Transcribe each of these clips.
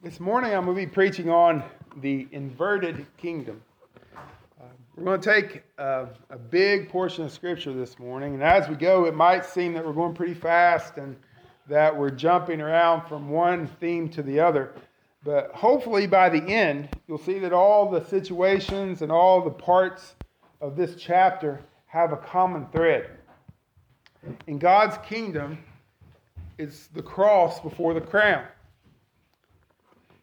This morning I'm going to be preaching on the inverted kingdom. Uh, we're going to take uh, a big portion of scripture this morning, and as we go, it might seem that we're going pretty fast and that we're jumping around from one theme to the other. But hopefully, by the end, you'll see that all the situations and all the parts of this chapter have a common thread. In God's kingdom, it's the cross before the crown.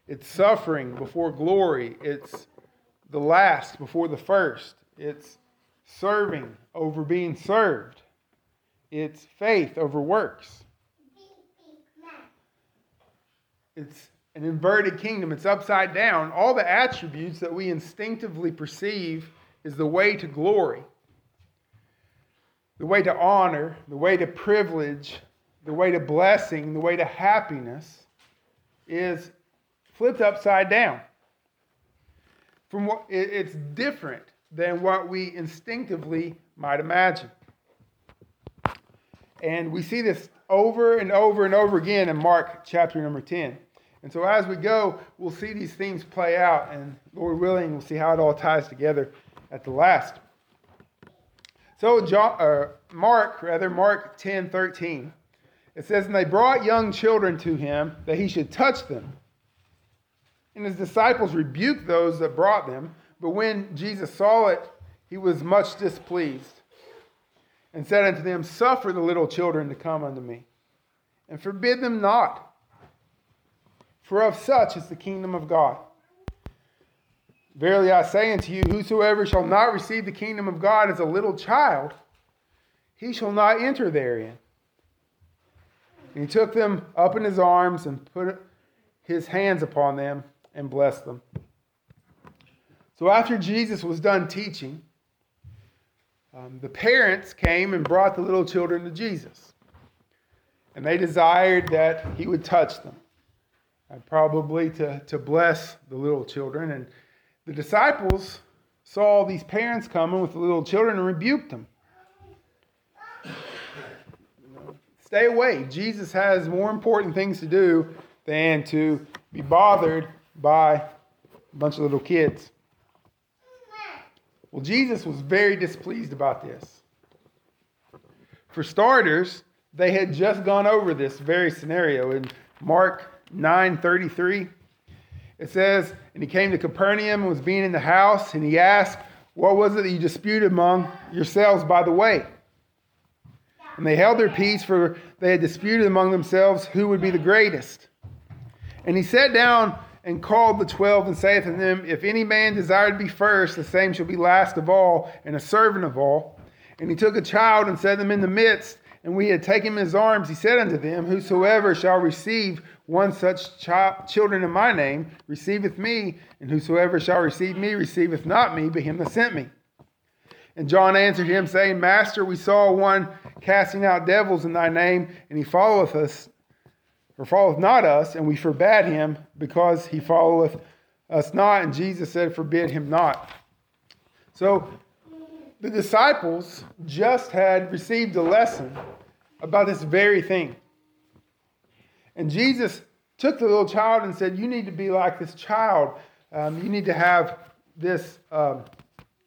It's suffering before glory. It's the last before the first. It's serving over being served. It's faith over works. It's an inverted kingdom. It's upside down. All the attributes that we instinctively perceive is the way to glory, the way to honor, the way to privilege, the way to blessing, the way to happiness is flipped upside down. From what it's different than what we instinctively might imagine. And we see this over and over and over again in Mark chapter number 10. And so as we go, we'll see these themes play out, and Lord willing, we'll see how it all ties together at the last. So John, uh, Mark, rather, Mark 10, 13, it says, And they brought young children to him that he should touch them. And his disciples rebuked those that brought them. But when Jesus saw it, he was much displeased and said unto them, Suffer the little children to come unto me, and forbid them not. For of such is the kingdom of God. Verily I say unto you, whosoever shall not receive the kingdom of God as a little child, he shall not enter therein. And he took them up in his arms and put his hands upon them and bless them. So after Jesus was done teaching, um, the parents came and brought the little children to Jesus. And they desired that he would touch them, and probably to, to bless the little children. And the disciples saw these parents coming with the little children and rebuked them. Stay away. Jesus has more important things to do than to be bothered by a bunch of little kids. Well, Jesus was very displeased about this. For starters, they had just gone over this very scenario in Mark 9:33. It says, "And he came to Capernaum and was being in the house, and he asked, "What was it that you disputed among yourselves by the way?" And they held their peace, for they had disputed among themselves who would be the greatest. And he sat down and called the twelve and saith unto them, If any man desire to be first, the same shall be last of all, and a servant of all. And he took a child and set them in the midst, and we had taken him in his arms. He said unto them, Whosoever shall receive one such child, children in my name receiveth me, and whosoever shall receive me receiveth not me, but him that sent me. And John answered him, saying, Master, we saw one casting out devils in thy name, and he followeth us or followeth not us, and we forbade him because he followeth us not. And Jesus said, Forbid him not. So the disciples just had received a lesson about this very thing. And Jesus took the little child and said, You need to be like this child. Um, you need to have this um,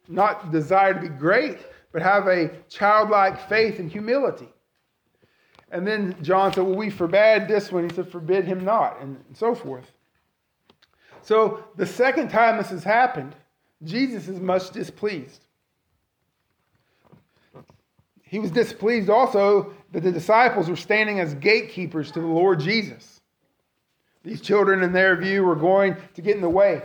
not desire to be great, but have a childlike faith and humility. And then John said, Well, we forbade this one. He said, Forbid him not, and so forth. So the second time this has happened, Jesus is much displeased. He was displeased also that the disciples were standing as gatekeepers to the Lord Jesus. These children, in their view, were going to get in the way.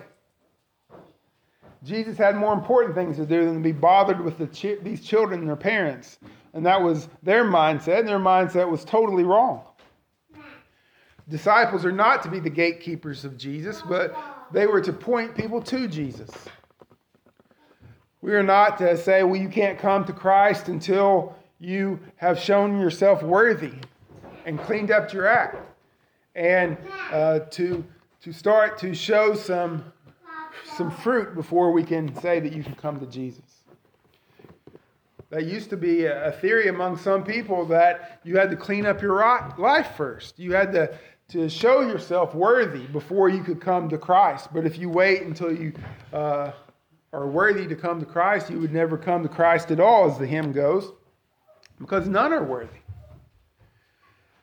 Jesus had more important things to do than to be bothered with the these children and their parents. And that was their mindset, and their mindset was totally wrong. Disciples are not to be the gatekeepers of Jesus, but they were to point people to Jesus. We are not to say, well, you can't come to Christ until you have shown yourself worthy and cleaned up your act. And uh, to, to start to show some, some fruit before we can say that you can come to Jesus. That used to be a theory among some people that you had to clean up your life first. You had to, to show yourself worthy before you could come to Christ. But if you wait until you uh, are worthy to come to Christ, you would never come to Christ at all, as the hymn goes, because none are worthy.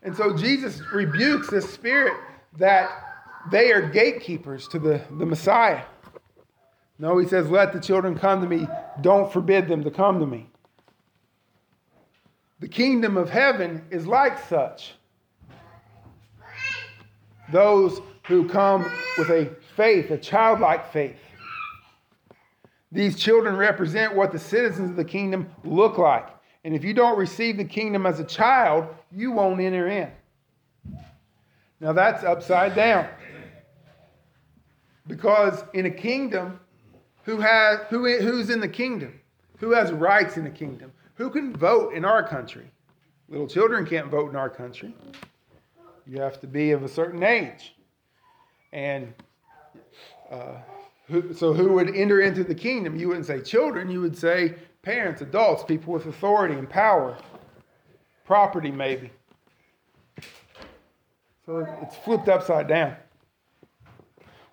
And so Jesus rebukes this spirit that they are gatekeepers to the, the Messiah. No, he says, Let the children come to me. Don't forbid them to come to me. The kingdom of heaven is like such. Those who come with a faith, a childlike faith. These children represent what the citizens of the kingdom look like. And if you don't receive the kingdom as a child, you won't enter in. Now that's upside down. Because in a kingdom, who has who who's in the kingdom? Who has rights in the kingdom? Who can vote in our country? Little children can't vote in our country. You have to be of a certain age. And uh, who, so, who would enter into the kingdom? You wouldn't say children, you would say parents, adults, people with authority and power, property, maybe. So, it's flipped upside down.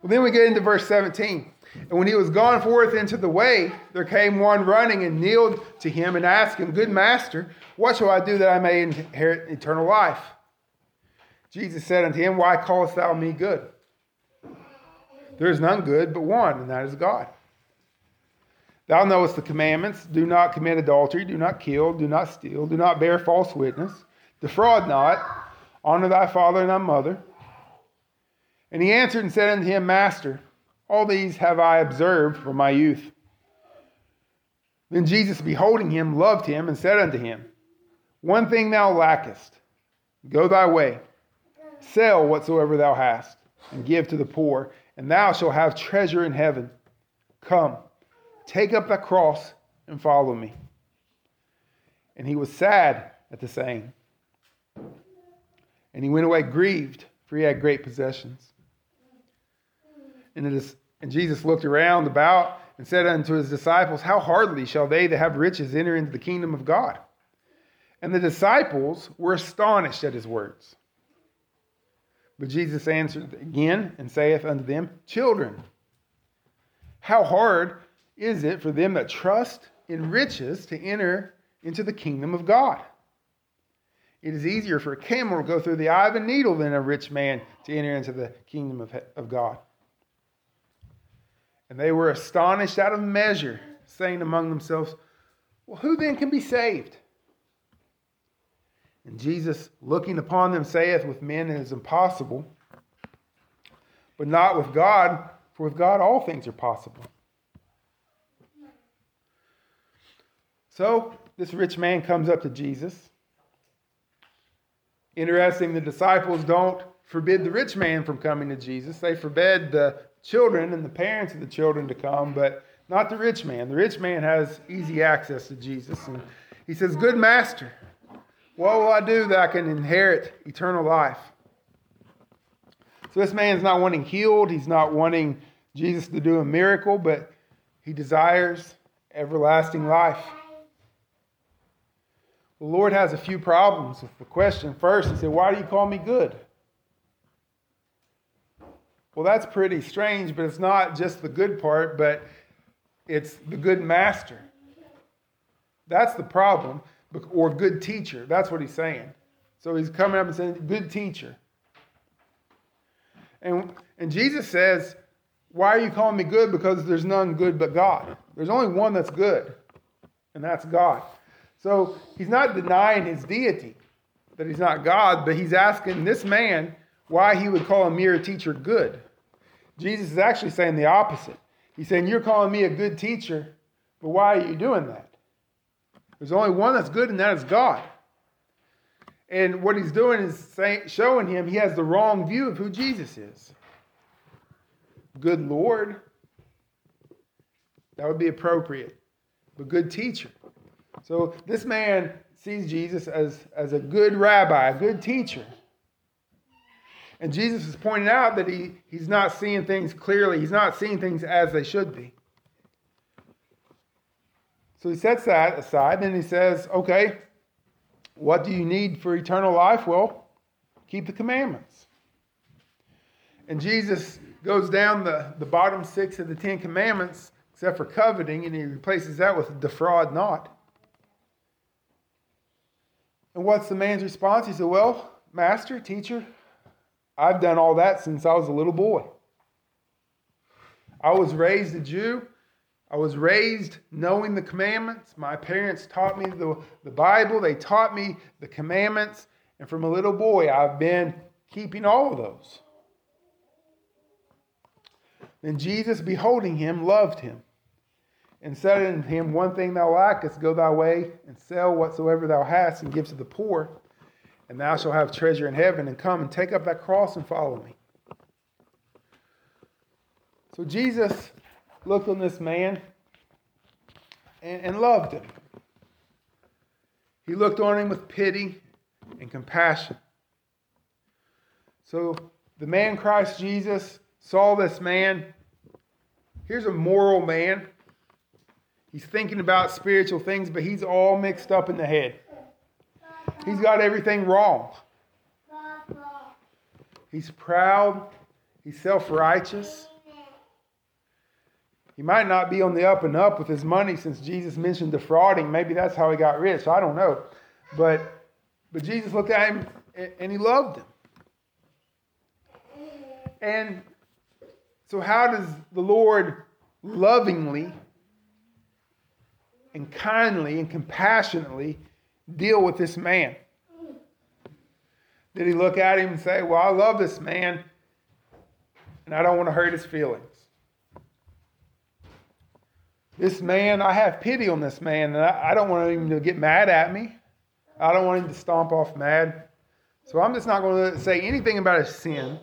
Well, then we get into verse 17. And when he was gone forth into the way, there came one running and kneeled to him and asked him, Good master, what shall I do that I may inherit eternal life? Jesus said unto him, Why callest thou me good? There is none good but one, and that is God. Thou knowest the commandments do not commit adultery, do not kill, do not steal, do not bear false witness, defraud not, honor thy father and thy mother. And he answered and said unto him, Master, all these have I observed from my youth. Then Jesus, beholding him, loved him and said unto him, One thing thou lackest. Go thy way, sell whatsoever thou hast, and give to the poor, and thou shalt have treasure in heaven. Come, take up thy cross and follow me. And he was sad at the saying. And he went away grieved, for he had great possessions. And, it is, and Jesus looked around about and said unto his disciples, How hardly shall they that have riches enter into the kingdom of God? And the disciples were astonished at his words. But Jesus answered again and saith unto them, Children, how hard is it for them that trust in riches to enter into the kingdom of God? It is easier for a camel to go through the eye of a needle than a rich man to enter into the kingdom of, of God. And they were astonished out of measure, saying among themselves, Well, who then can be saved? And Jesus, looking upon them, saith, With men it is impossible, but not with God, for with God all things are possible. So, this rich man comes up to Jesus. Interesting, the disciples don't forbid the rich man from coming to Jesus. They forbid the children and the parents of the children to come, but not the rich man. The rich man has easy access to Jesus. And he says, Good master, what will I do that I can inherit eternal life? So this man's not wanting healed. He's not wanting Jesus to do a miracle, but he desires everlasting life. The Lord has a few problems with the question. First, he said, Why do you call me good? Well, that's pretty strange, but it's not just the good part, but it's the good master. That's the problem, or good teacher. That's what he's saying. So he's coming up and saying, good teacher. And, and Jesus says, Why are you calling me good? Because there's none good but God. There's only one that's good, and that's God. So he's not denying his deity, that he's not God, but he's asking this man why he would call a mere teacher good. Jesus is actually saying the opposite. He's saying, You're calling me a good teacher, but why are you doing that? There's only one that's good, and that is God. And what he's doing is saying, showing him he has the wrong view of who Jesus is. Good Lord, that would be appropriate, but good teacher. So this man sees Jesus as, as a good rabbi, a good teacher. And Jesus is pointing out that he, he's not seeing things clearly. He's not seeing things as they should be. So he sets that aside. and he says, okay, what do you need for eternal life? Well, keep the commandments. And Jesus goes down the, the bottom six of the Ten Commandments, except for coveting, and he replaces that with defraud not. And what's the man's response? He said, Well, master, teacher, I've done all that since I was a little boy. I was raised a Jew. I was raised knowing the commandments. My parents taught me the, the Bible, they taught me the commandments. And from a little boy, I've been keeping all of those. Then Jesus, beholding him, loved him, and said unto him, One thing thou lackest, go thy way, and sell whatsoever thou hast, and give to the poor, and thou shalt have treasure in heaven, and come and take up that cross and follow me. So Jesus looked on this man and, and loved him. He looked on him with pity and compassion. So the man Christ Jesus saw this man. Here's a moral man. He's thinking about spiritual things, but he's all mixed up in the head. He's got everything wrong. He's proud. He's self righteous. He might not be on the up and up with his money since Jesus mentioned defrauding. Maybe that's how he got rich. I don't know. But, but Jesus looked at him and he loved him. And so, how does the Lord lovingly and kindly and compassionately deal with this man? Did he look at him and say, Well, I love this man and I don't want to hurt his feelings? This man, I have pity on this man, and I, don't want him to get mad at me. I don't want him to stomp off mad. So I'm just not going to say anything about his sin.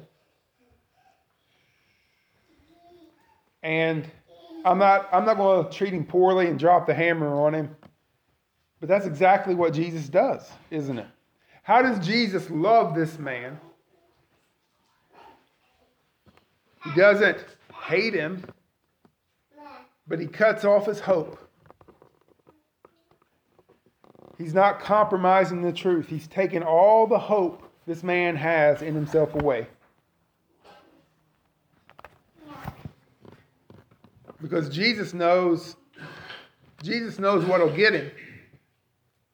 And I'm not, I'm not going to treat him poorly and drop the hammer on him. But that's exactly what Jesus does, isn't it? How does Jesus love this man? He doesn't hate him, but he cuts off his hope. He's not compromising the truth. He's taking all the hope this man has in himself away. because Jesus knows Jesus knows what'll get him.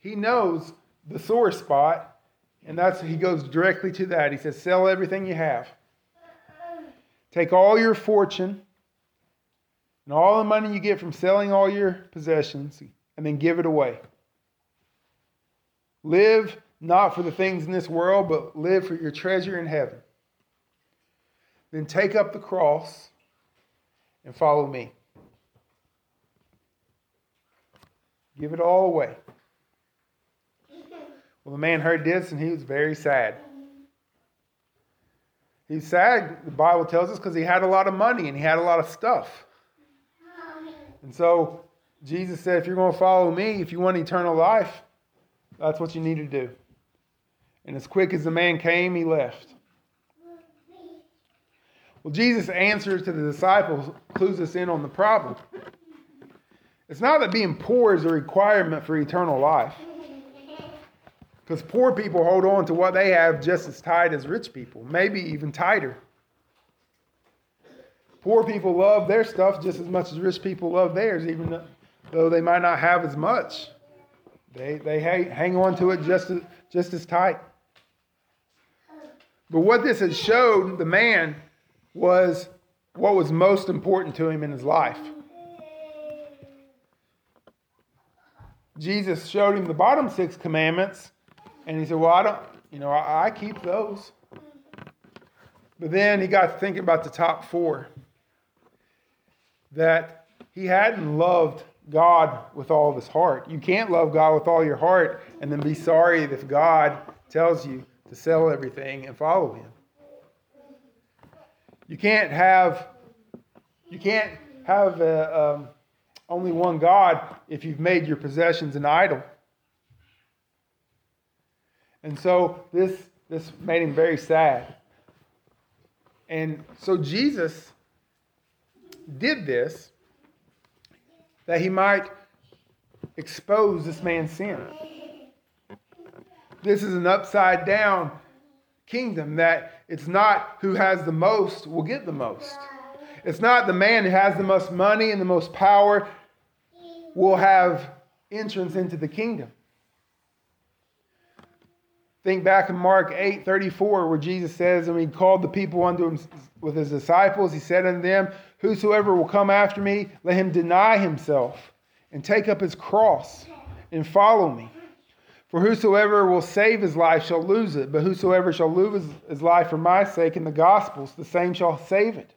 He knows the sore spot, and that's he goes directly to that. He says, "Sell everything you have. Take all your fortune and all the money you get from selling all your possessions, and then give it away. Live not for the things in this world, but live for your treasure in heaven. Then take up the cross and follow me. Give it all away. Well, the man heard this and he was very sad. He's sad, the Bible tells us, because he had a lot of money and he had a lot of stuff. And so Jesus said, if you're going to follow me, if you want eternal life, that's what you need to do. And as quick as the man came, he left. Well, Jesus' answer to the disciples clues us in on the problem. It's not that being poor is a requirement for eternal life. Because poor people hold on to what they have just as tight as rich people, maybe even tighter. Poor people love their stuff just as much as rich people love theirs, even though they might not have as much. They, they hang on to it just as, just as tight. But what this has showed the man was what was most important to him in his life. Jesus showed him the bottom six commandments, and he said, Well, I don't, you know, I, I keep those. But then he got thinking about the top four that he hadn't loved God with all of his heart. You can't love God with all your heart and then be sorry if God tells you to sell everything and follow him. You can't have you can't have a, um, only one God if you've made your possessions an idol. And so this this made him very sad. And so Jesus did this that he might expose this man's sin. This is an upside down kingdom that It's not who has the most will get the most. It's not the man who has the most money and the most power will have entrance into the kingdom. Think back in Mark 8 34, where Jesus says, And he called the people unto him with his disciples. He said unto them, Whosoever will come after me, let him deny himself and take up his cross and follow me. For whosoever will save his life shall lose it, but whosoever shall lose his life for my sake in the gospels, the same shall save it.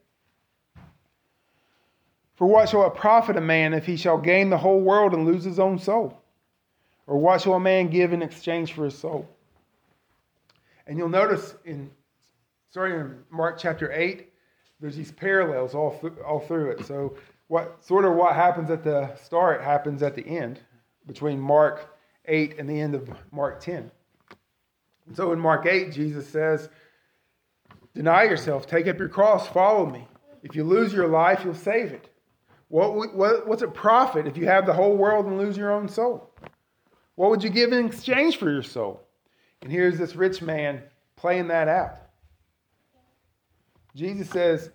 For what shall it profit a man if he shall gain the whole world and lose his own soul? Or what shall a man give in exchange for his soul? And you'll notice in starting in Mark chapter 8, there's these parallels all, all through it. So what sort of what happens at the start happens at the end between Mark 8 and the end of Mark 10. And so in Mark 8, Jesus says, Deny yourself, take up your cross, follow me. If you lose your life, you'll save it. What, what, what's it profit if you have the whole world and lose your own soul? What would you give in exchange for your soul? And here's this rich man playing that out. Jesus says,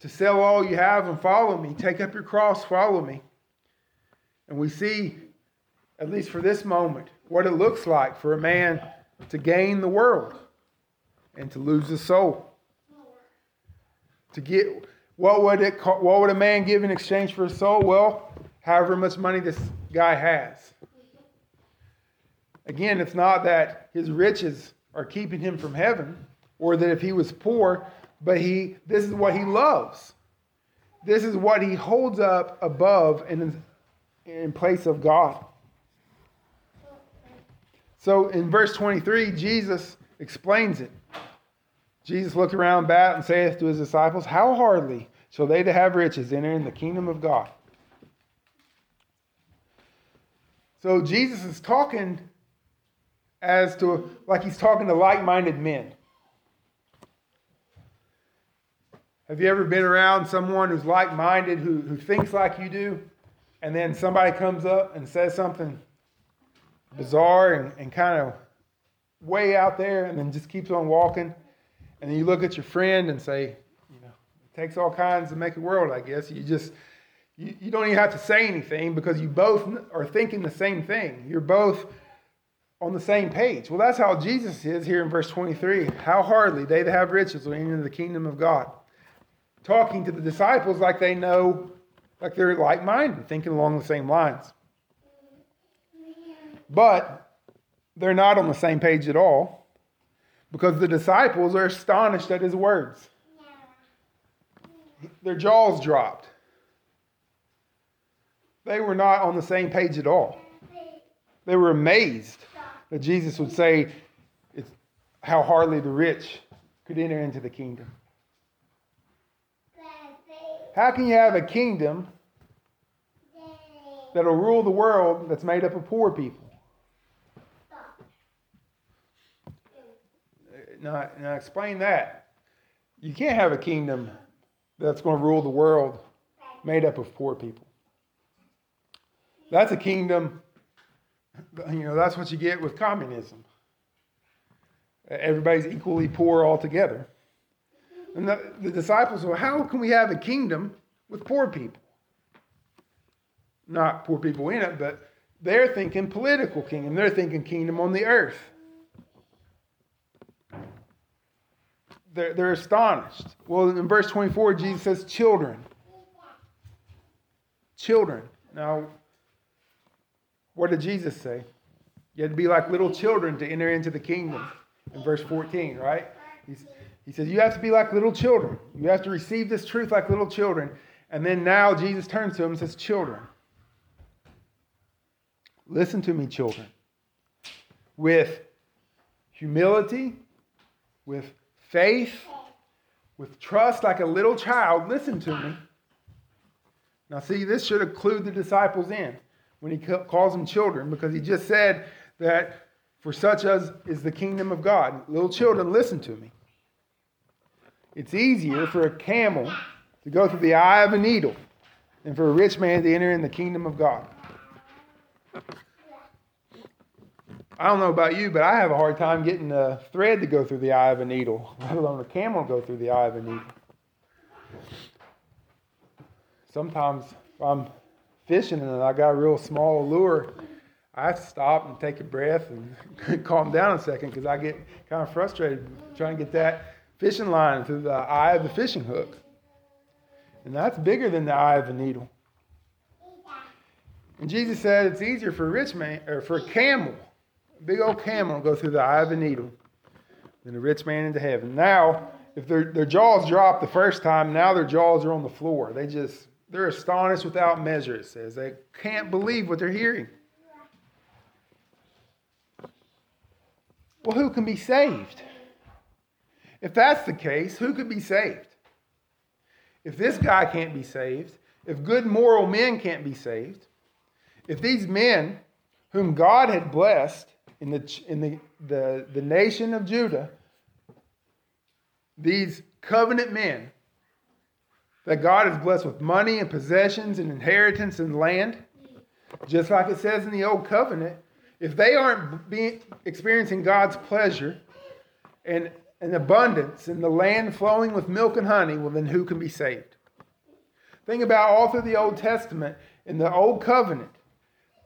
To sell all you have and follow me, take up your cross, follow me. And we see, at least for this moment, what it looks like for a man to gain the world and to lose his soul. To get what would it what would a man give in exchange for his soul? Well, however much money this guy has. Again, it's not that his riches are keeping him from heaven or that if he was poor, but he this is what he loves. This is what he holds up above and in place of God. So in verse 23, Jesus explains it. Jesus looked around about and saith to his disciples, How hardly shall they that have riches enter in the kingdom of God? So Jesus is talking as to like he's talking to like-minded men. Have you ever been around someone who's like-minded, who, who thinks like you do, and then somebody comes up and says something bizarre and, and kind of way out there and then just keeps on walking? And then you look at your friend and say, you know, it takes all kinds to make a world, I guess. You just, you, you don't even have to say anything because you both are thinking the same thing. You're both on the same page. Well, that's how Jesus is here in verse 23. How hardly they that have riches will enter the kingdom of God. Talking to the disciples like they know, like they're like minded, thinking along the same lines. But they're not on the same page at all because the disciples are astonished at his words. Their jaws dropped. They were not on the same page at all. They were amazed that Jesus would say it's how hardly the rich could enter into the kingdom. How can you have a kingdom that'll rule the world that's made up of poor people? Now, now explain that. You can't have a kingdom that's going to rule the world made up of poor people. That's a kingdom, you know, that's what you get with communism. Everybody's equally poor altogether. And the, the disciples, well, how can we have a kingdom with poor people? Not poor people in it, but they're thinking political kingdom. They're thinking kingdom on the earth. They're, they're astonished. Well, in verse 24, Jesus says, children. Children. Now, what did Jesus say? You had to be like little children to enter into the kingdom in verse 14, right? He's, he says, You have to be like little children. You have to receive this truth like little children. And then now Jesus turns to him and says, Children, listen to me, children. With humility, with faith, with trust like a little child, listen to me. Now, see, this should have clued the disciples in when he calls them children, because he just said that for such as is the kingdom of God. Little children, listen to me. It's easier for a camel to go through the eye of a needle than for a rich man to enter in the kingdom of God. I don't know about you, but I have a hard time getting a thread to go through the eye of a needle, let alone a camel go through the eye of a needle. Sometimes I'm fishing and I got a real small lure, I stop and take a breath and calm down a second because I get kind of frustrated trying to get that fishing line through the eye of the fishing hook. And that's bigger than the eye of a needle. And Jesus said it's easier for a rich man or for a camel, a big old camel, to go through the eye of a needle than a rich man into heaven. Now, if their, their jaws dropped the first time, now their jaws are on the floor. They just they're astonished without measure, it says. They can't believe what they're hearing. Well, who can be saved? If that's the case, who could be saved? If this guy can't be saved, if good moral men can't be saved, if these men whom God had blessed in the, in the, the, the nation of Judah, these covenant men that God is blessed with money and possessions and inheritance and land, just like it says in the old covenant, if they aren't being, experiencing God's pleasure and, and abundance and the land flowing with milk and honey, well, then who can be saved? Think about all through the Old Testament in the Old Covenant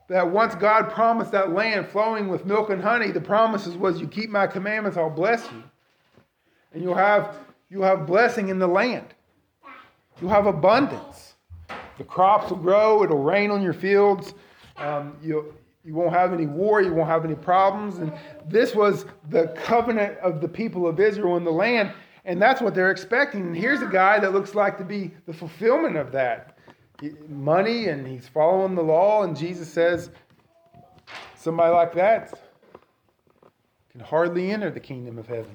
that once God promised that land flowing with milk and honey, the promises was, "You keep my commandments, I'll bless you, and you'll have you'll have blessing in the land. You'll have abundance. The crops will grow. It'll rain on your fields. Um, you you won't have any war. You won't have any problems. And this was the covenant of the people of Israel in the land, and that's what they're expecting. And here's a guy that looks like to be the fulfillment of that money and he's following the law. And Jesus says, somebody like that can hardly enter the kingdom of heaven.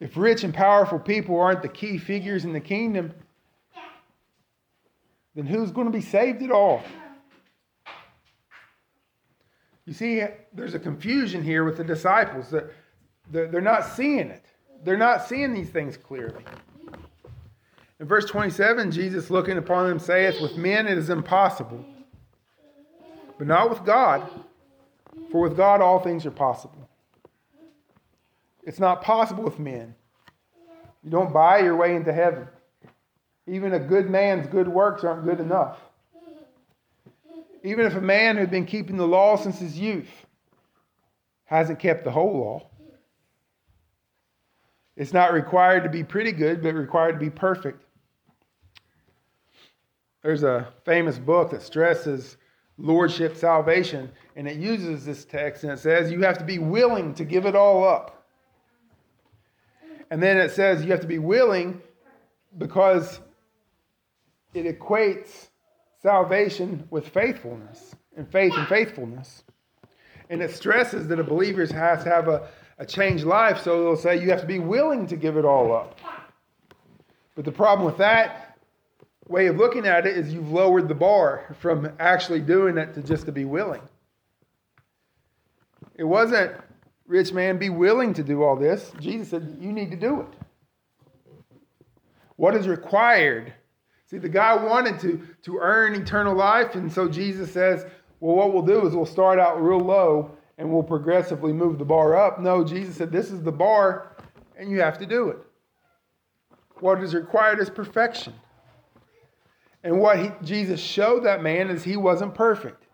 If rich and powerful people aren't the key figures in the kingdom, then who's going to be saved at all? You see, there's a confusion here with the disciples that they're not seeing it. They're not seeing these things clearly. In verse 27, Jesus looking upon them saith, With men it is impossible, but not with God, for with God all things are possible. It's not possible with men. You don't buy your way into heaven. Even a good man's good works aren't good enough. Even if a man who'd been keeping the law since his youth hasn't kept the whole law, it's not required to be pretty good, but required to be perfect. There's a famous book that stresses lordship salvation, and it uses this text and it says you have to be willing to give it all up. And then it says you have to be willing because it equates salvation with faithfulness and faith and faithfulness. And it stresses that a believer has to have a, a changed life, so they'll say you have to be willing to give it all up. But the problem with that way of looking at it is you've lowered the bar from actually doing it to just to be willing. It wasn't, rich man, be willing to do all this. Jesus said, you need to do it. What is required? See, the guy wanted to, to earn eternal life, and so Jesus says, well, what we'll do is we'll start out real low and we'll progressively move the bar up. No, Jesus said, this is the bar, and you have to do it. What is required is perfection. And what he, Jesus showed that man is he wasn't perfect.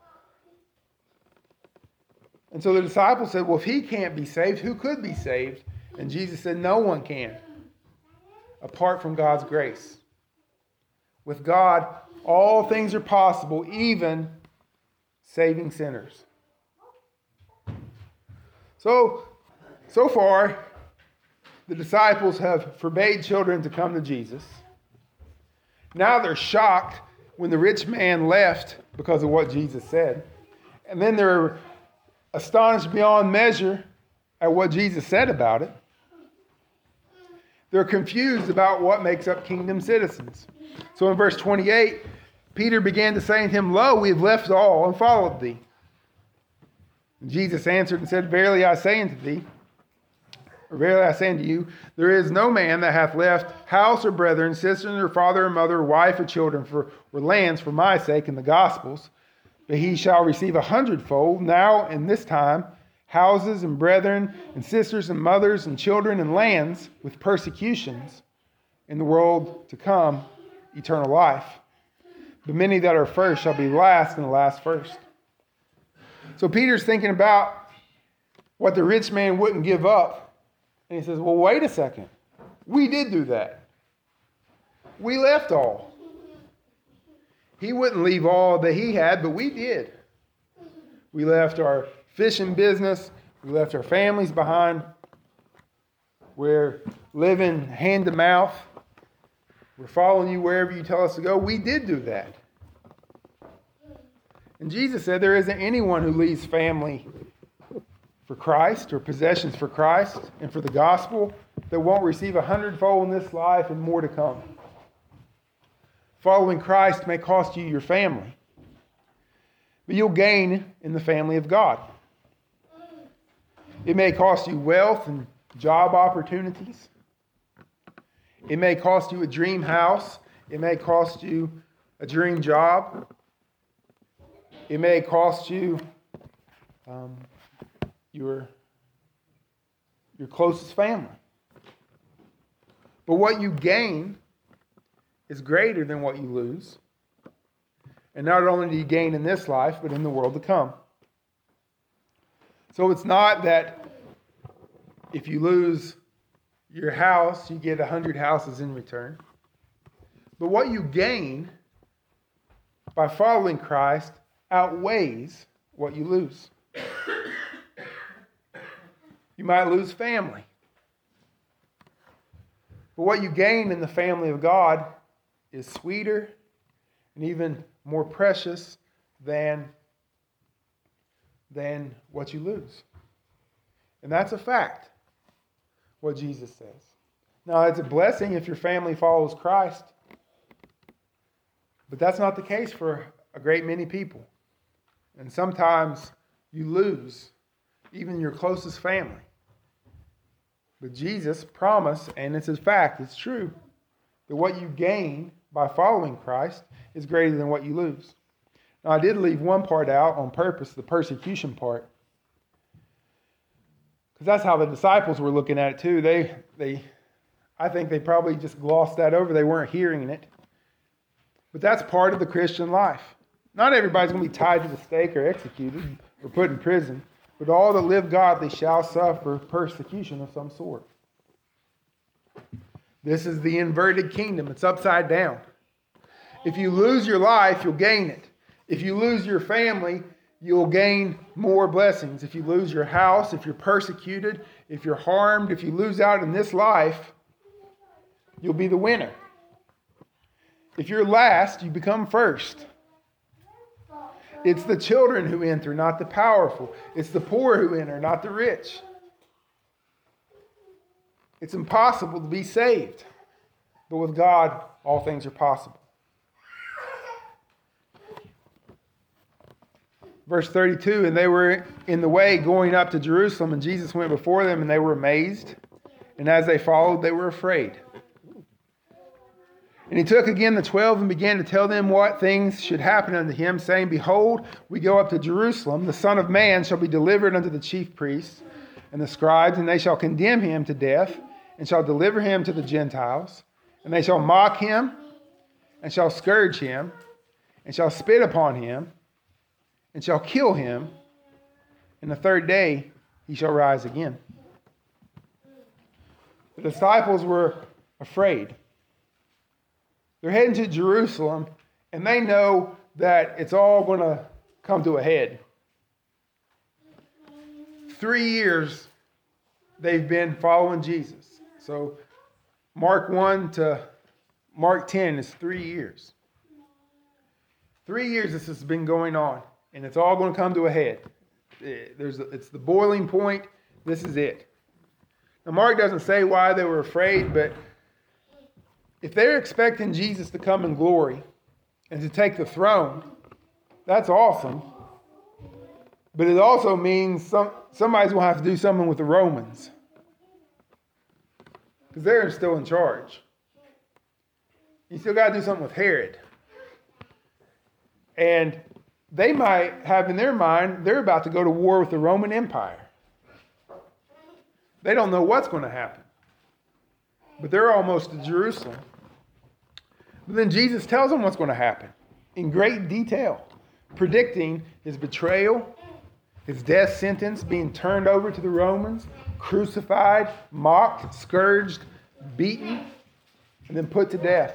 And so the disciples said, Well, if he can't be saved, who could be saved? And Jesus said, No one can, apart from God's grace. With God, all things are possible, even saving sinners. So, so far, the disciples have forbade children to come to Jesus. Now they're shocked when the rich man left because of what Jesus said. And then they're astonished beyond measure at what Jesus said about it. They're confused about what makes up kingdom citizens. So in verse 28, Peter began to say to him, Lo, we have left all and followed thee. And Jesus answered and said, Verily I say unto thee, Verily I say unto you, there is no man that hath left house or brethren, sister or father or mother, wife or children, for or lands for my sake and the Gospels, but he shall receive a hundredfold now in this time houses and brethren and sisters and mothers and children and lands with persecutions in the world to come eternal life. But many that are first shall be last, and the last first. So Peter's thinking about what the rich man wouldn't give up. And he says, Well, wait a second. We did do that. We left all. He wouldn't leave all that he had, but we did. We left our fishing business, we left our families behind. We're living hand to mouth. We're following you wherever you tell us to go. We did do that. And Jesus said there isn't anyone who leaves family for Christ or possessions for Christ and for the gospel that won't receive a hundredfold in this life and more to come. Following Christ may cost you your family, but you'll gain in the family of God. It may cost you wealth and job opportunities. It may cost you a dream house. It may cost you a dream job. It may cost you um, your, your closest family. But what you gain is greater than what you lose. And not only do you gain in this life, but in the world to come. So it's not that if you lose your house, you get 100 houses in return. But what you gain by following Christ outweighs what you lose. You might lose family. But what you gain in the family of God is sweeter and even more precious than, than what you lose. And that's a fact, what Jesus says. Now, it's a blessing if your family follows Christ, but that's not the case for a great many people. And sometimes you lose even your closest family. But Jesus promised, and it's a fact, it's true, that what you gain by following Christ is greater than what you lose. Now, I did leave one part out on purpose, the persecution part. Because that's how the disciples were looking at it too. They, they, I think they probably just glossed that over. They weren't hearing it. But that's part of the Christian life. Not everybody's going to be tied to the stake or executed or put in prison, but all that live godly shall suffer persecution of some sort. This is the inverted kingdom, it's upside down. If you lose your life, you'll gain it. If you lose your family, you'll gain more blessings. If you lose your house, if you're persecuted, if you're harmed, if you lose out in this life, you'll be the winner. If you're last, you become first. It's the children who enter, not the powerful. It's the poor who enter, not the rich. It's impossible to be saved. But with God, all things are possible. Verse 32 And they were in the way going up to Jerusalem, and Jesus went before them, and they were amazed. And as they followed, they were afraid. And he took again the twelve and began to tell them what things should happen unto him, saying, Behold, we go up to Jerusalem. The Son of Man shall be delivered unto the chief priests and the scribes, and they shall condemn him to death, and shall deliver him to the Gentiles. And they shall mock him, and shall scourge him, and shall spit upon him, and shall kill him. And the third day he shall rise again. The disciples were afraid. They're heading to Jerusalem, and they know that it's all going to come to a head. Three years they've been following Jesus. So, Mark 1 to Mark 10 is three years. Three years this has been going on, and it's all going to come to a head. Eh, there's, it's the boiling point. This is it. Now, Mark doesn't say why they were afraid, but if they're expecting Jesus to come in glory and to take the throne, that's awesome. But it also means some, somebody's going to have to do something with the Romans because they're still in charge. You still got to do something with Herod. And they might have in their mind they're about to go to war with the Roman Empire. They don't know what's going to happen. But they're almost to Jerusalem. But then Jesus tells them what's going to happen in great detail, predicting his betrayal, his death sentence being turned over to the Romans, crucified, mocked, scourged, beaten, and then put to death.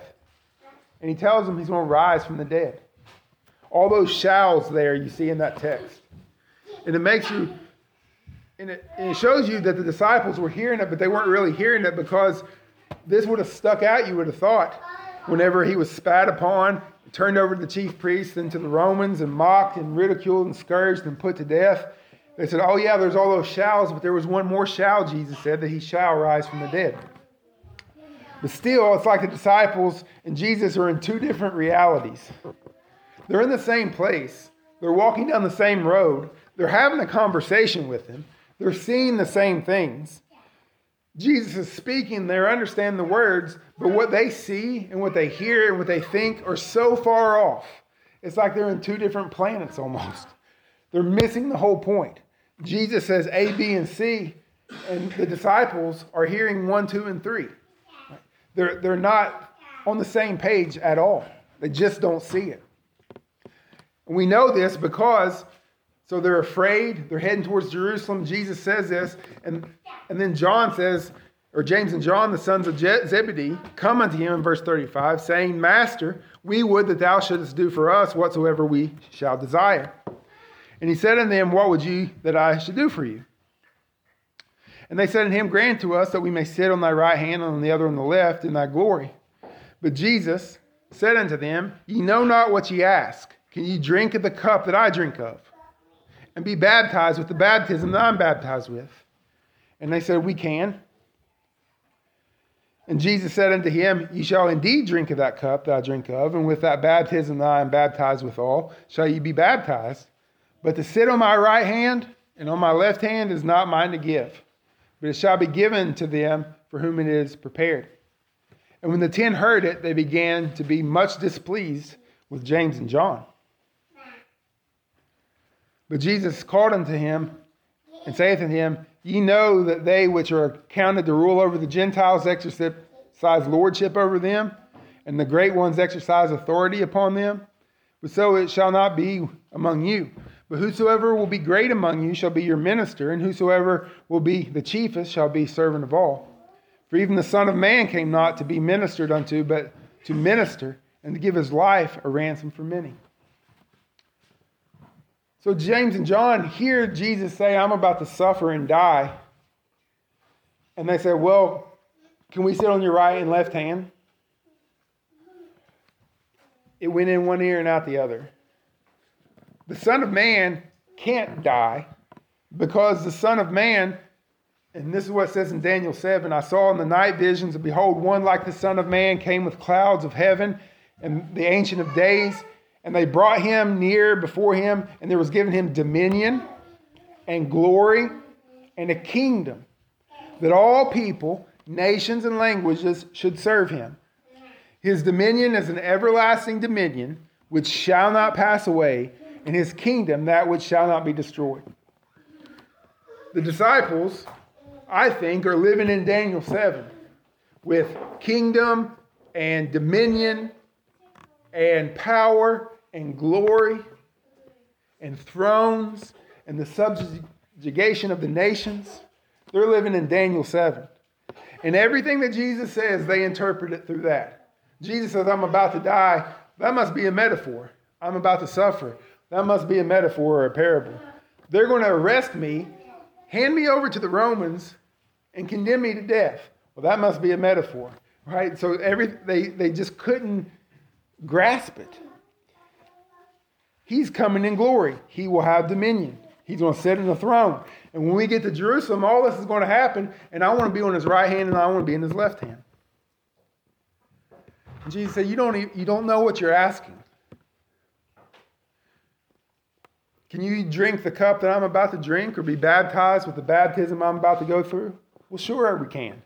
And he tells them he's going to rise from the dead. All those shalls there you see in that text. And it makes you, and it, and it shows you that the disciples were hearing it, but they weren't really hearing it because this would have stuck out, you would have thought, whenever he was spat upon, turned over to the chief priests and to the Romans and mocked and ridiculed and scourged and put to death. They said, Oh, yeah, there's all those shalls, but there was one more shall, Jesus said, that he shall rise from the dead. But still, it's like the disciples and Jesus are in two different realities. They're in the same place, they're walking down the same road, they're having a conversation with him, they're seeing the same things. Jesus is speaking, they understand the words, but what they see and what they hear and what they think are so far off. It's like they're in two different planets almost. They're missing the whole point. Jesus says A, B, and C, and the disciples are hearing one, two, and three. They're, they're not on the same page at all. They just don't see it. We know this because, so they're afraid, they're heading towards Jerusalem. Jesus says this, and, and then John says, or James and John, the sons of Zebedee, come unto him in verse 35, saying, Master, we would that thou shouldest do for us whatsoever we shall desire. And he said unto them, What would you that I should do for you? And they said unto him, Grant to us that we may sit on thy right hand and on the other on the left in thy glory. But Jesus said unto them, Ye know not what ye ask. Can ye drink of the cup that I drink of? And be baptized with the baptism that I'm baptized with? And they said, We can. And Jesus said unto him, Ye shall indeed drink of that cup that I drink of, and with that baptism that I am baptized withal, shall ye be baptized. But to sit on my right hand and on my left hand is not mine to give but it shall be given to them for whom it is prepared. And when the ten heard it, they began to be much displeased with James and John. But Jesus called unto him and saith unto him, Ye know that they which are counted to rule over the Gentiles exercise lordship over them, and the great ones exercise authority upon them. But so it shall not be among you. But whosoever will be great among you shall be your minister, and whosoever will be the chiefest shall be servant of all. For even the Son of Man came not to be ministered unto, but to minister and to give his life a ransom for many. So James and John hear Jesus say, I'm about to suffer and die. And they say, Well, can we sit on your right and left hand? It went in one ear and out the other. The Son of Man can't die because the Son of Man, and this is what it says in Daniel 7 I saw in the night visions, and behold, one like the Son of Man came with clouds of heaven and the Ancient of Days, and they brought him near before him, and there was given him dominion and glory and a kingdom that all people, nations, and languages should serve him. His dominion is an everlasting dominion which shall not pass away and his kingdom that which shall not be destroyed. The disciples, I think, are living in Daniel 7 with kingdom and dominion and power and glory and thrones and the subjugation of the nations. They're living in Daniel 7. And everything that Jesus says, they interpret it through that. Jesus says, I'm about to die. That must be a metaphor. I'm about to suffer. That must be a metaphor or a parable. They're going to arrest me, hand me over to the Romans, and condemn me to death. Well, that must be a metaphor, right? So every they, they just couldn't grasp it. He's coming in glory. He will have dominion. He's going to sit in the throne. And when we get to Jerusalem, all this is going to happen, and I want to be on his right hand and I want to be in his left hand. And Jesus said, You don't, you don't know what you're asking. Can you drink the cup that I'm about to drink or be baptized with the baptism I'm about to go through? Well, sure, we can.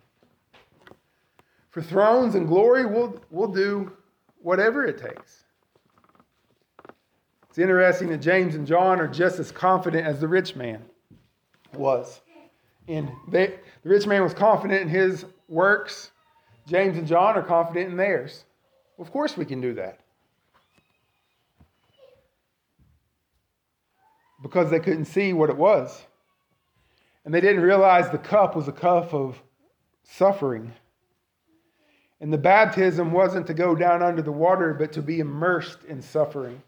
For thrones and glory, we'll, we'll do whatever it takes. It's interesting that James and John are just as confident as the rich man was. And they, the rich man was confident in his works. James and John are confident in theirs. Of course, we can do that. Because they couldn't see what it was. And they didn't realize the cup was a cup of suffering. And the baptism wasn't to go down under the water, but to be immersed in suffering.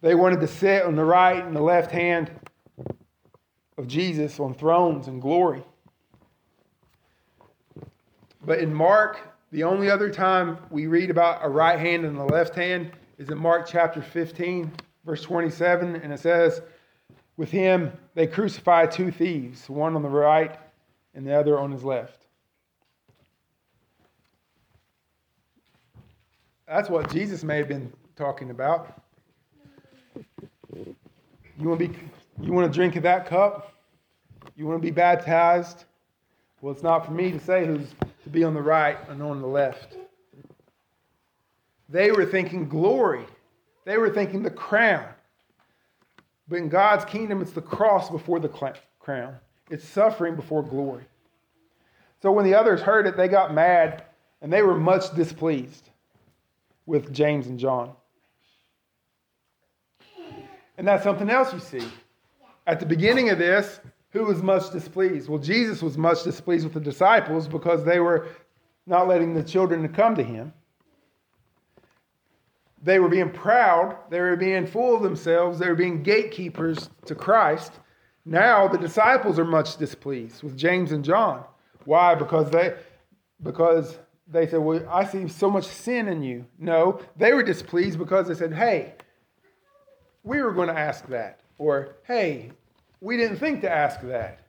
They wanted to sit on the right and the left hand of Jesus on thrones and glory. But in Mark, the only other time we read about a right hand and a left hand is in Mark chapter 15, verse 27, and it says, With him they crucified two thieves, one on the right and the other on his left. That's what Jesus may have been talking about. You want to be you want to drink of that cup? You want to be baptized? Well, it's not for me to say who's to be on the right and on the left. They were thinking glory. They were thinking the crown. But in God's kingdom, it's the cross before the crown. It's suffering before glory. So when the others heard it, they got mad and they were much displeased with James and John. And that's something else you see. At the beginning of this, who was much displeased? Well, Jesus was much displeased with the disciples because they were not letting the children come to him. They were being proud, they were being full of themselves, they were being gatekeepers to Christ. Now the disciples are much displeased with James and John. Why? Because they because they said, Well, I see so much sin in you. No, they were displeased because they said, Hey, we were going to ask that. Or, hey, we didn't think to ask that.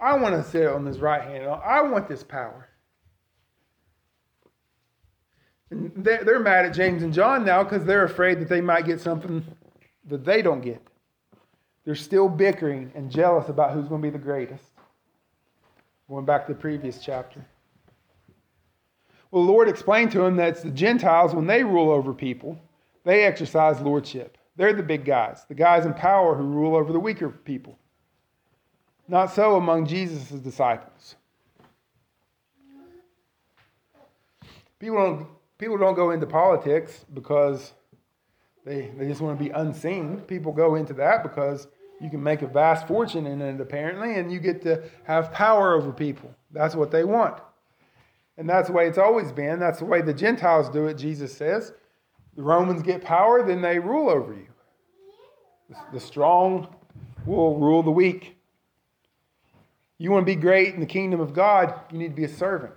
I want to sit on this right hand. I want this power. And they're mad at James and John now because they're afraid that they might get something that they don't get. They're still bickering and jealous about who's going to be the greatest. Going back to the previous chapter. Well, the Lord explained to him that it's the Gentiles, when they rule over people, they exercise lordship. They're the big guys, the guys in power who rule over the weaker people. Not so among Jesus' disciples. People don't, people don't go into politics because they, they just want to be unseen. People go into that because you can make a vast fortune in it, apparently, and you get to have power over people. That's what they want. And that's the way it's always been. That's the way the Gentiles do it, Jesus says the Romans get power, then they rule over you. The strong will rule the weak. You want to be great in the kingdom of God, you need to be a servant.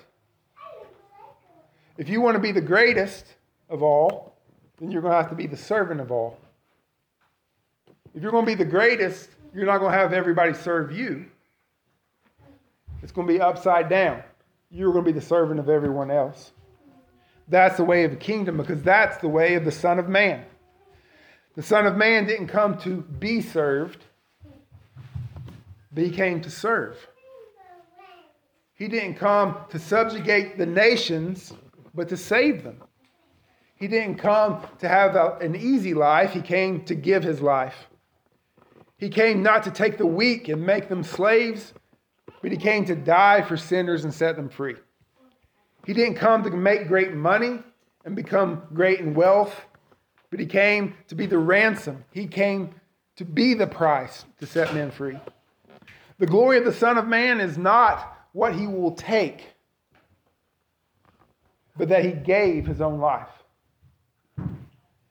If you want to be the greatest of all, then you're going to have to be the servant of all. If you're going to be the greatest, you're not going to have everybody serve you. It's going to be upside down. You're going to be the servant of everyone else. That's the way of the kingdom because that's the way of the Son of Man. The Son of Man didn't come to be served, but he came to serve. He didn't come to subjugate the nations, but to save them. He didn't come to have an easy life, he came to give his life. He came not to take the weak and make them slaves, but he came to die for sinners and set them free. He didn't come to make great money and become great in wealth, but he came to be the ransom. He came to be the price to set men free. The glory of the Son of Man is not what he will take, but that he gave his own life.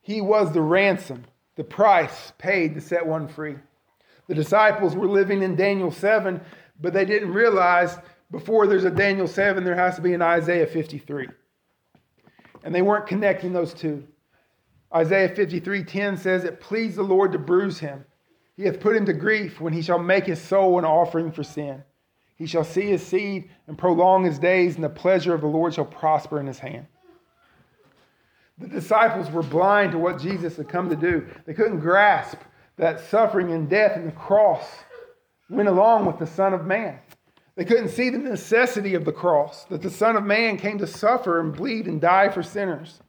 He was the ransom, the price paid to set one free. The disciples were living in Daniel 7, but they didn't realize before there's a Daniel 7, there has to be an Isaiah 53. And they weren't connecting those two. Isaiah 53:10 says, It pleased the Lord to bruise him. He hath put him to grief when he shall make his soul an offering for sin. He shall see his seed and prolong his days, and the pleasure of the Lord shall prosper in his hand. The disciples were blind to what Jesus had come to do. They couldn't grasp that suffering and death and the cross went along with the Son of Man. They couldn't see the necessity of the cross, that the Son of Man came to suffer and bleed and die for sinners,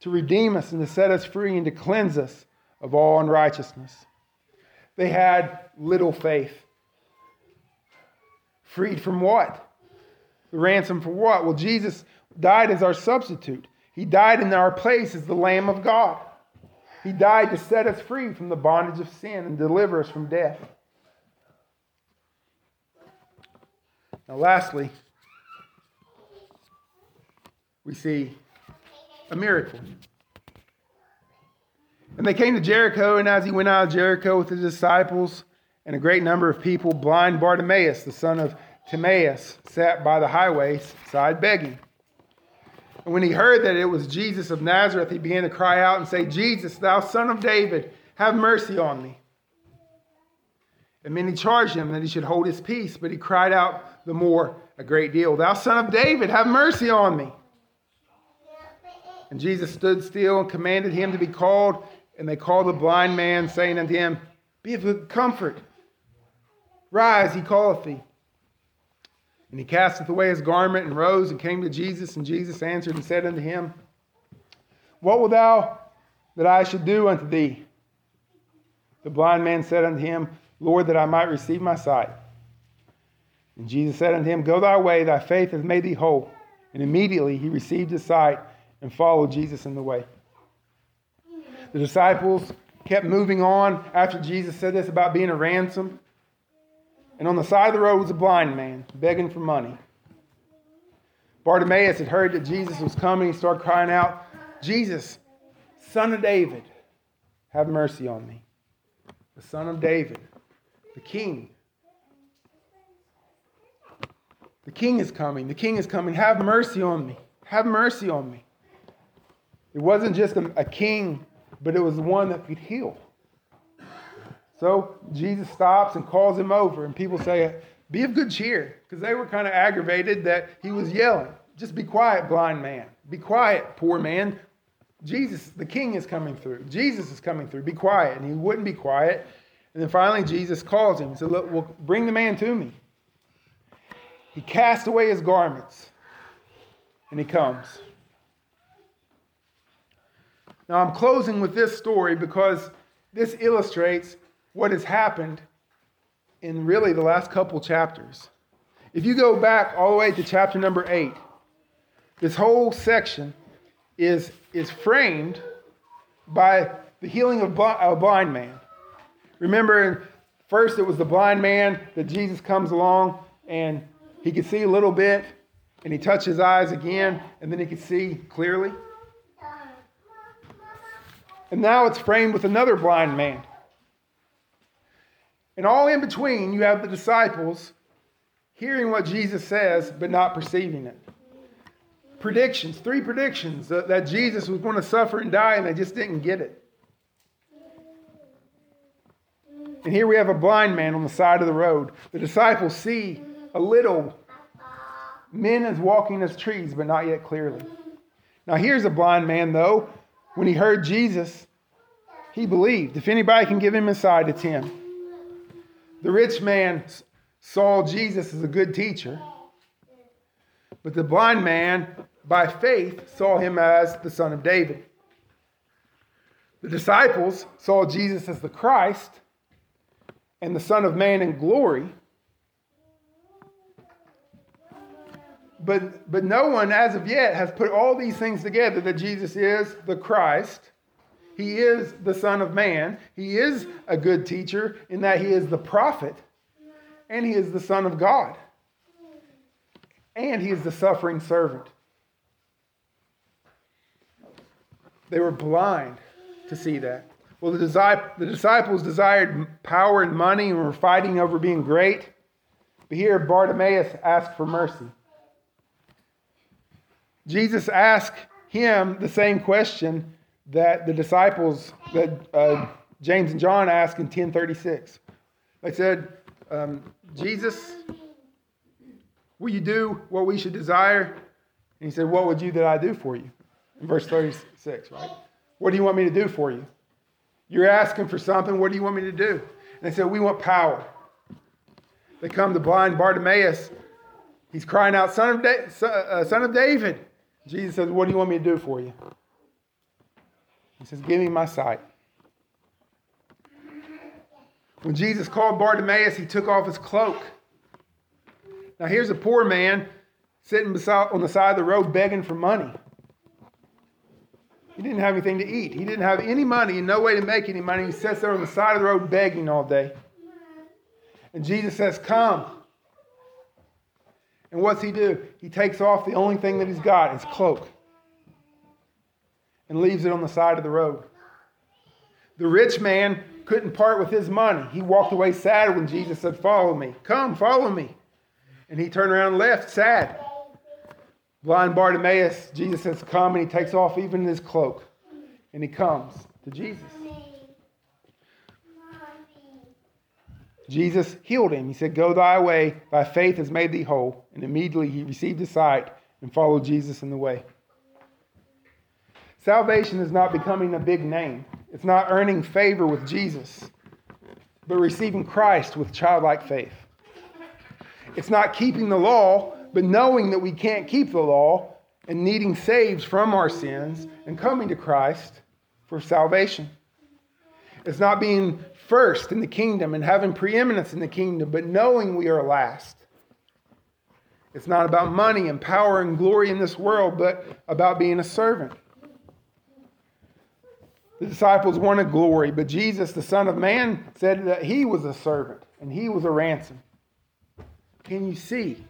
to redeem us and to set us free and to cleanse us of all unrighteousness. They had little faith. Freed from what? The ransom for what? Well, Jesus died as our substitute. He died in our place as the Lamb of God. He died to set us free from the bondage of sin and deliver us from death. Now, lastly, we see a miracle. And they came to Jericho, and as he went out of Jericho with his disciples and a great number of people, blind Bartimaeus, the son of Timaeus, sat by the highway side begging. And when he heard that it was Jesus of Nazareth, he began to cry out and say, Jesus, thou son of David, have mercy on me. And many charged him that he should hold his peace, but he cried out the more a great deal, Thou son of David, have mercy on me. And Jesus stood still and commanded him to be called. And they called the blind man, saying unto him, Be of good comfort. Rise, he calleth thee. And he casteth away his garment and rose and came to Jesus. And Jesus answered and said unto him, What wilt thou that I should do unto thee? The blind man said unto him, Lord, that I might receive my sight. And Jesus said unto him, Go thy way, thy faith hath made thee whole. And immediately he received his sight and followed Jesus in the way. The disciples kept moving on after Jesus said this about being a ransom. And on the side of the road was a blind man begging for money. Bartimaeus had heard that Jesus was coming. He started crying out, Jesus, son of David, have mercy on me. The son of David, the king. The king is coming. The king is coming. Have mercy on me. Have mercy on me. It wasn't just a, a king, but it was one that could heal. So Jesus stops and calls him over, and people say, Be of good cheer, because they were kind of aggravated that he was yelling. Just be quiet, blind man. Be quiet, poor man. Jesus, the king is coming through. Jesus is coming through. Be quiet. And he wouldn't be quiet. And then finally, Jesus calls him. He said, Look, well, bring the man to me. He cast away his garments, and he comes. Now, I'm closing with this story because this illustrates what has happened in really the last couple chapters. If you go back all the way to chapter number eight, this whole section is, is framed by the healing of a blind man. Remember, first it was the blind man that Jesus comes along and he could see a little bit, and he touched his eyes again, and then he could see clearly. And now it's framed with another blind man. And all in between, you have the disciples hearing what Jesus says, but not perceiving it. Predictions, three predictions that, that Jesus was going to suffer and die, and they just didn't get it. And here we have a blind man on the side of the road. The disciples see a little men as walking as trees, but not yet clearly. Now, here's a blind man, though. When he heard Jesus, he believed. If anybody can give him sight, it's him. The rich man saw Jesus as a good teacher, but the blind man, by faith, saw him as the son of David. The disciples saw Jesus as the Christ and the Son of Man in glory. But, but no one, as of yet, has put all these things together that Jesus is the Christ he is the Son of Man. He is a good teacher in that he is the prophet and he is the Son of God. And he is the suffering servant. They were blind to see that. Well, the, disciples desired power and money and were fighting over being great. But here, Bartimaeus asked for mercy. Jesus asked him the same question that the disciples that uh, James and John asked in 1036. They said, um, Jesus, will you do what we should desire? And he said, What would you that I do for you? In verse 36, right? What do you want me to do for you? You're asking for something. What do you want me to do? And they said, We want power. They come to blind Bartimaeus. He's crying out, Son of, da- uh, son of David. Jesus says, What do you want me to do for you? He says, Give me my sight. When Jesus called Bartimaeus, he took off his cloak. Now, here's a poor man sitting beside, on the side of the road begging for money. He didn't have anything to eat. He didn't have any money and no way to make any money. He sits there on the side of the road begging all day. And Jesus says, Come. And what's he do? He takes off the only thing that he's got, his cloak, and leaves it on the side of the road. The rich man couldn't part with his money. He walked away sad when Jesus said, Follow me. Come, follow me. And he turned around and left sad. Blind Bartimaeus, Jesus says, Come, and he takes off even his cloak. And he comes to Jesus. Jesus healed him. He said, Go thy way, thy faith has made thee whole. And immediately he received his sight and followed Jesus in the way. Salvation is not becoming a big name, it's not earning favor with Jesus, but receiving Christ with childlike faith. It's not keeping the law, but knowing that we can't keep the law and needing saves from our sins and coming to Christ for salvation. It's not being first in the kingdom and having preeminence in the kingdom, but knowing we are last. It's not about money and power and glory in this world, but about being a servant. The disciples wanted glory, but Jesus, the Son of Man, said that he was a servant and he was a ransom. Can you see?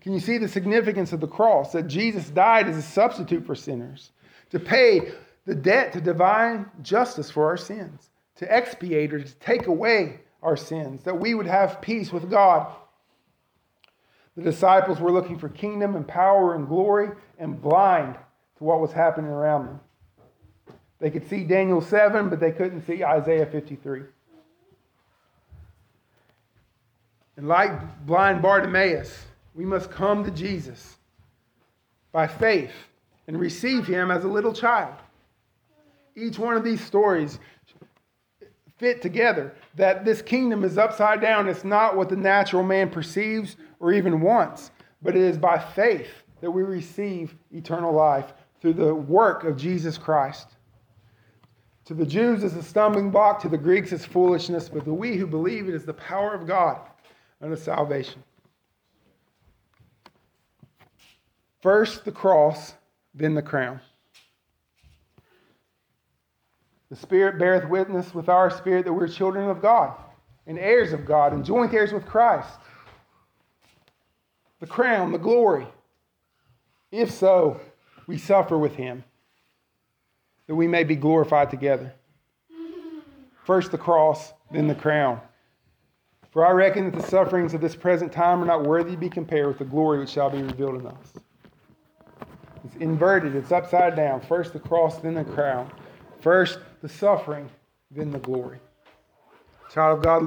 Can you see the significance of the cross? That Jesus died as a substitute for sinners to pay the debt to divine justice for our sins, to expiate or to take away our sins, that we would have peace with God. The disciples were looking for kingdom and power and glory and blind to what was happening around them. They could see Daniel 7, but they couldn't see Isaiah 53. And like blind Bartimaeus, we must come to Jesus by faith and receive him as a little child. Each one of these stories fit together that this kingdom is upside down. It's not what the natural man perceives or even wants, but it is by faith that we receive eternal life through the work of Jesus Christ. To the Jews, it's a stumbling block. To the Greeks, it's foolishness. But to we who believe, it is the power of God unto salvation. First the cross, then the crown. The Spirit beareth witness with our spirit that we're children of God and heirs of God and joint heirs with Christ. The crown, the glory. If so, we suffer with him that we may be glorified together. First the cross, then the crown. For I reckon that the sufferings of this present time are not worthy to be compared with the glory which shall be revealed in us. It's inverted, it's upside down. First the cross, then the crown. First the suffering, then the glory. Child of God, look.